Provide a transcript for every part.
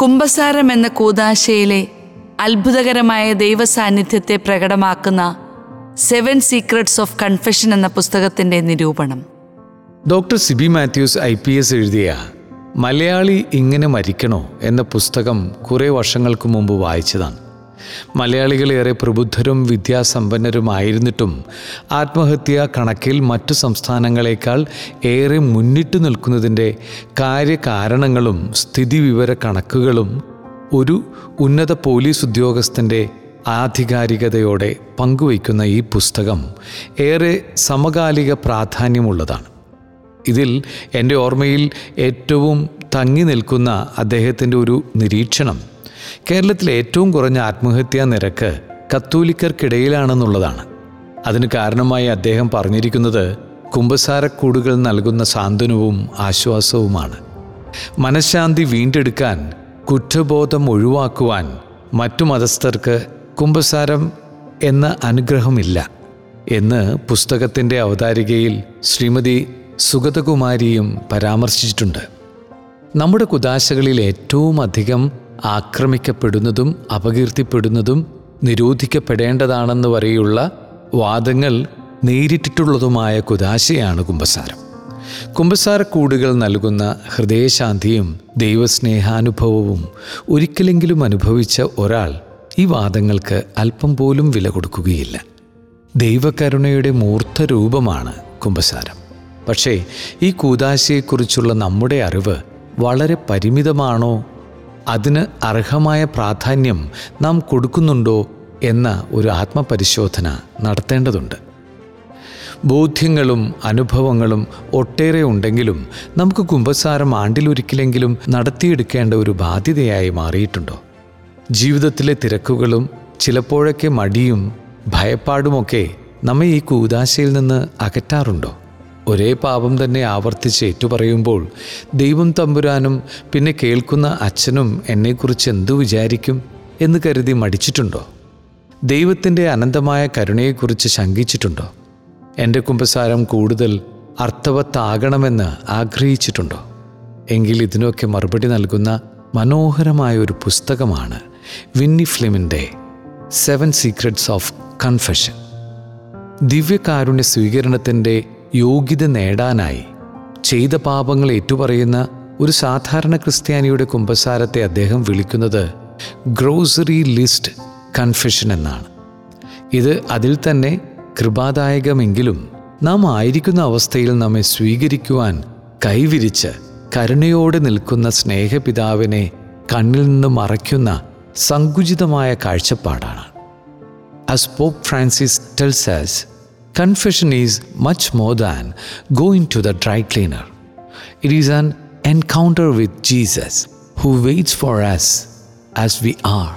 കുംഭസാരം എന്ന കൂതാശയിലെ അത്ഭുതകരമായ ദൈവസാന്നിധ്യത്തെ പ്രകടമാക്കുന്ന സെവൻ സീക്രട്സ് ഓഫ് കൺഫെഷൻ എന്ന പുസ്തകത്തിന്റെ നിരൂപണം. Doctor Siby Mathews I P S എഴുതിയ മലയാളി ഇങ്ങനെ മരിക്കണോ എന്ന പുസ്തകം കുറേ വർഷങ്ങൾക്ക് മുമ്പ് വായിച്ചതാണ്. മലയാളികളേറെ പ്രബുദ്ധരും വിദ്യാസമ്പന്നരുമായിരുന്നിട്ടും ആത്മഹത്യ കണക്കിൽ മറ്റു സംസ്ഥാനങ്ങളെക്കാൾ ഏറെ മുന്നിട്ട് നിൽക്കുന്നതിന്റെ കാര്യകാരണങ്ങളും സ്ഥിതിവിവര കണക്കുകളും ഒരു ഉന്നത പോലീസ് ഉദ്യോഗസ്ഥന്റെ ആധികാരികതയോടെ പങ്കുവയ്ക്കുന്ന ഈ പുസ്തകം ഏറെ സമകാലിക പ്രാധാന്യമുള്ളതാണ്. ഇതിൽ എന്റെ ഓർമ്മയിൽ ഏറ്റവും തങ്ങി നിൽക്കുന്ന അദ്ദേഹത്തിന്റെ ഒരു നിരീക്ഷണം. കേരളത്തിലെ ഏറ്റവും കുറഞ്ഞ ആത്മഹത്യാ നിരക്ക് കത്തോലിക്കർക്കിടയിലാണെന്നുള്ളതാണ്. അതിന് കാരണമായി അദ്ദേഹം പറഞ്ഞിരിക്കുന്നത് കുമ്പസാരക്കൂടുകൾ നൽകുന്ന സാന്ത്വനവും ആശ്വാസവുമാണ്. മനഃശാന്തി വീണ്ടെടുക്കാൻ കുറ്റബോധം ഒഴിവാക്കുവാൻ മറ്റു മതസ്ഥർക്ക് കുമ്പസാരം എന്ന അനുഗ്രഹമില്ല എന്ന് പുസ്തകത്തിന്റെ അവതാരികയിൽ ശ്രീമതി സുഗതകുമാരിയും പരാമർശിച്ചിട്ടുണ്ട്. നമ്മുടെ കുദാശകളിൽ ഏറ്റവും അധികം ആക്രമിക്കപ്പെടുന്നതും അപകീർത്തിപ്പെടുന്നതും നിരോധിക്കപ്പെടേണ്ടതാണെന്ന് വരെയുള്ള വാദങ്ങൾ നേരിട്ടിട്ടുള്ളതുമായ കുദാശയാണ് കുംഭസാരം കുംഭസാരക്കൂടുകൾ നൽകുന്ന ഹൃദയശാന്തിയും ദൈവസ്നേഹാനുഭവവും ഒരിക്കലെങ്കിലും അനുഭവിച്ച ഒരാൾ ഈ വാദങ്ങൾക്ക് അല്പം പോലും വില കൊടുക്കുകയില്ല. ദൈവകരുണയുടെ മൂർത്ത രൂപമാണ് കുംഭസാരം പക്ഷേ ഈ കൂതാശയെക്കുറിച്ചുള്ള നമ്മുടെ അറിവ് വളരെ പരിമിതമാണോ അതിന് അർഹമായ പ്രാധാന്യം നാം കൊടുക്കുന്നുണ്ടോ എന്ന ഒരു ആത്മപരിശോധന നടത്തേണ്ടതുണ്ട്. ബോധ്യങ്ങളും അനുഭവങ്ങളും ഒട്ടേറെ ഉണ്ടെങ്കിലും നമുക്ക് കുംഭസാരം ആണ്ടിലൊരിക്കലെങ്കിലും നടത്തിയെടുക്കേണ്ട ഒരു ബാധ്യതയായി മാറിയിട്ടുണ്ടോ? ജീവിതത്തിലെ തിരക്കുകളും ചിലപ്പോഴൊക്കെ മടിയും ഭയപ്പാടുമൊക്കെ നമ്മെ ഈ കൂതാശയിൽ നിന്ന് അകറ്റാറുണ്ടോ? ഒരേ പാപം തന്നെ ആവർത്തിച്ച് ഏറ്റുപറയുമ്പോൾ ദൈവം തമ്പുരാനും പിന്നെ കേൾക്കുന്ന അച്ഛനും എന്നെക്കുറിച്ച് എന്തു വിചാരിക്കും എന്ന് കരുതി മടിച്ചിട്ടുണ്ടോ? ദൈവത്തിന്റെ അനന്തമായ കരുണയെക്കുറിച്ച് ശങ്കിച്ചിട്ടുണ്ടോ? എന്റെ കുമ്പസാരം കൂടുതൽ അർത്ഥവത്താകണമെന്ന് ആഗ്രഹിച്ചിട്ടുണ്ടോ? എങ്കിൽ ഇതിനൊക്കെ മറുപടി നൽകുന്ന മനോഹരമായ ഒരു പുസ്തകമാണ് വിന്നി ഫ്ലിമിന്റെ സെവൻ സീക്രട്സ് ഓഫ് കൺഫഷൻ. ദിവ്യകാരുണ്യ സ്വീകരണത്തിന്റെ യോഗ്യത നേടാനായി. ചെയ്ത പാപങ്ങൾ ഏറ്റുപറയുന്ന ഒരു സാധാരണ ക്രിസ്ത്യാനിയുടെ കുമ്പസാരത്തെ അദ്ദേഹം വിളിക്കുന്നത് ഗ്രോസറി ലിസ്റ്റ് കൺഫെഷൻ എന്നാണ്. ഇത് അതിൽ തന്നെ കൃപാദായകമെങ്കിലും നാം ആയിരിക്കുന്ന അവസ്ഥയിൽ നമ്മെ സ്വീകരിക്കുവാൻ കൈവിരിച്ച് കരുണയോടെ നിൽക്കുന്ന സ്നേഹപിതാവിനെ കണ്ണിൽ നിന്ന് മറയ്ക്കുന്ന സങ്കുചിതമായ കാഴ്ചപ്പാടാണ്. As Pope Francis tells us, confession is much more than going to the dry cleaner. It is an encounter with Jesus who waits for us as we are.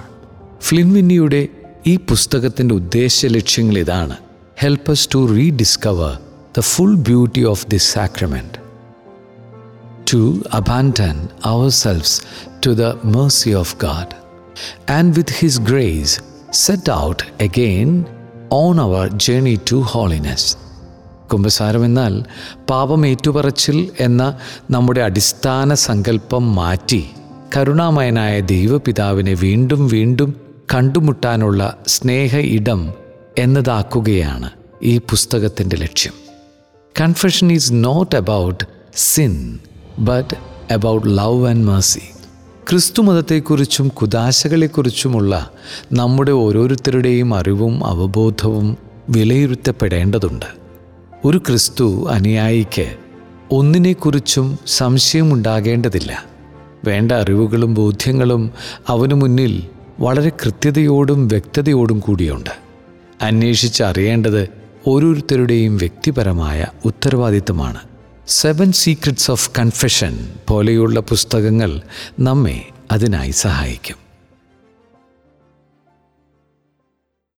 ഫ്ലിൻവിന്നിയുടെ ഈ പുസ്തകത്തിൻ്റെ ഉദ്ദേശ ലക്ഷ്യങ്ങൾ ഇതാണ് help us to rediscover the full beauty of this sacrament to abandon ourselves to the mercy of God, and with His grace set out again on our journey to holiness കുംഭസാരം എന്നാൽ പാപം ഏറ്റുപറച്ചിൽ എന്ന നമ്മുടെ അടിസ്ഥാന സങ്കല്പം മാറ്റി കരുണാമയനായ ദൈവപിതാവിനെ വീണ്ടും വീണ്ടും കണ്ടുമുട്ടാനുള്ള സ്നേഹ ഇടം എന്നതാക്കുകയാണ് ഈ പുസ്തകത്തിന്റെ ലക്ഷ്യം. Confession is not about sin but about love and mercy ക്രിസ്തുമതത്തെക്കുറിച്ചും കുദാശകളെക്കുറിച്ചുമുള്ള നമ്മുടെ ഓരോരുത്തരുടെയും അറിവും അവബോധവും വിലയിരുത്തപ്പെടേണ്ടതുണ്ട്. ഒരു ക്രിസ്തു അനുയായിക്ക് ഒന്നിനെക്കുറിച്ചും സംശയമുണ്ടാകേണ്ടതില്ല. വേണ്ട അറിവുകളും ബോധ്യങ്ങളും അവനു മുന്നിൽ വളരെ കൃത്യതയോടും വ്യക്തതയോടും കൂടിയുണ്ട്. അന്വേഷിച്ചറിയേണ്ടത് ഓരോരുത്തരുടെയും വ്യക്തിപരമായ ഉത്തരവാദിത്തമാണ് സെവൻ സീക്രട്സ് ഓഫ് കൺഫെഷൻ പോലെയുള്ള പുസ്തകങ്ങൾ നമ്മെ അതിനായി സഹായിക്കും.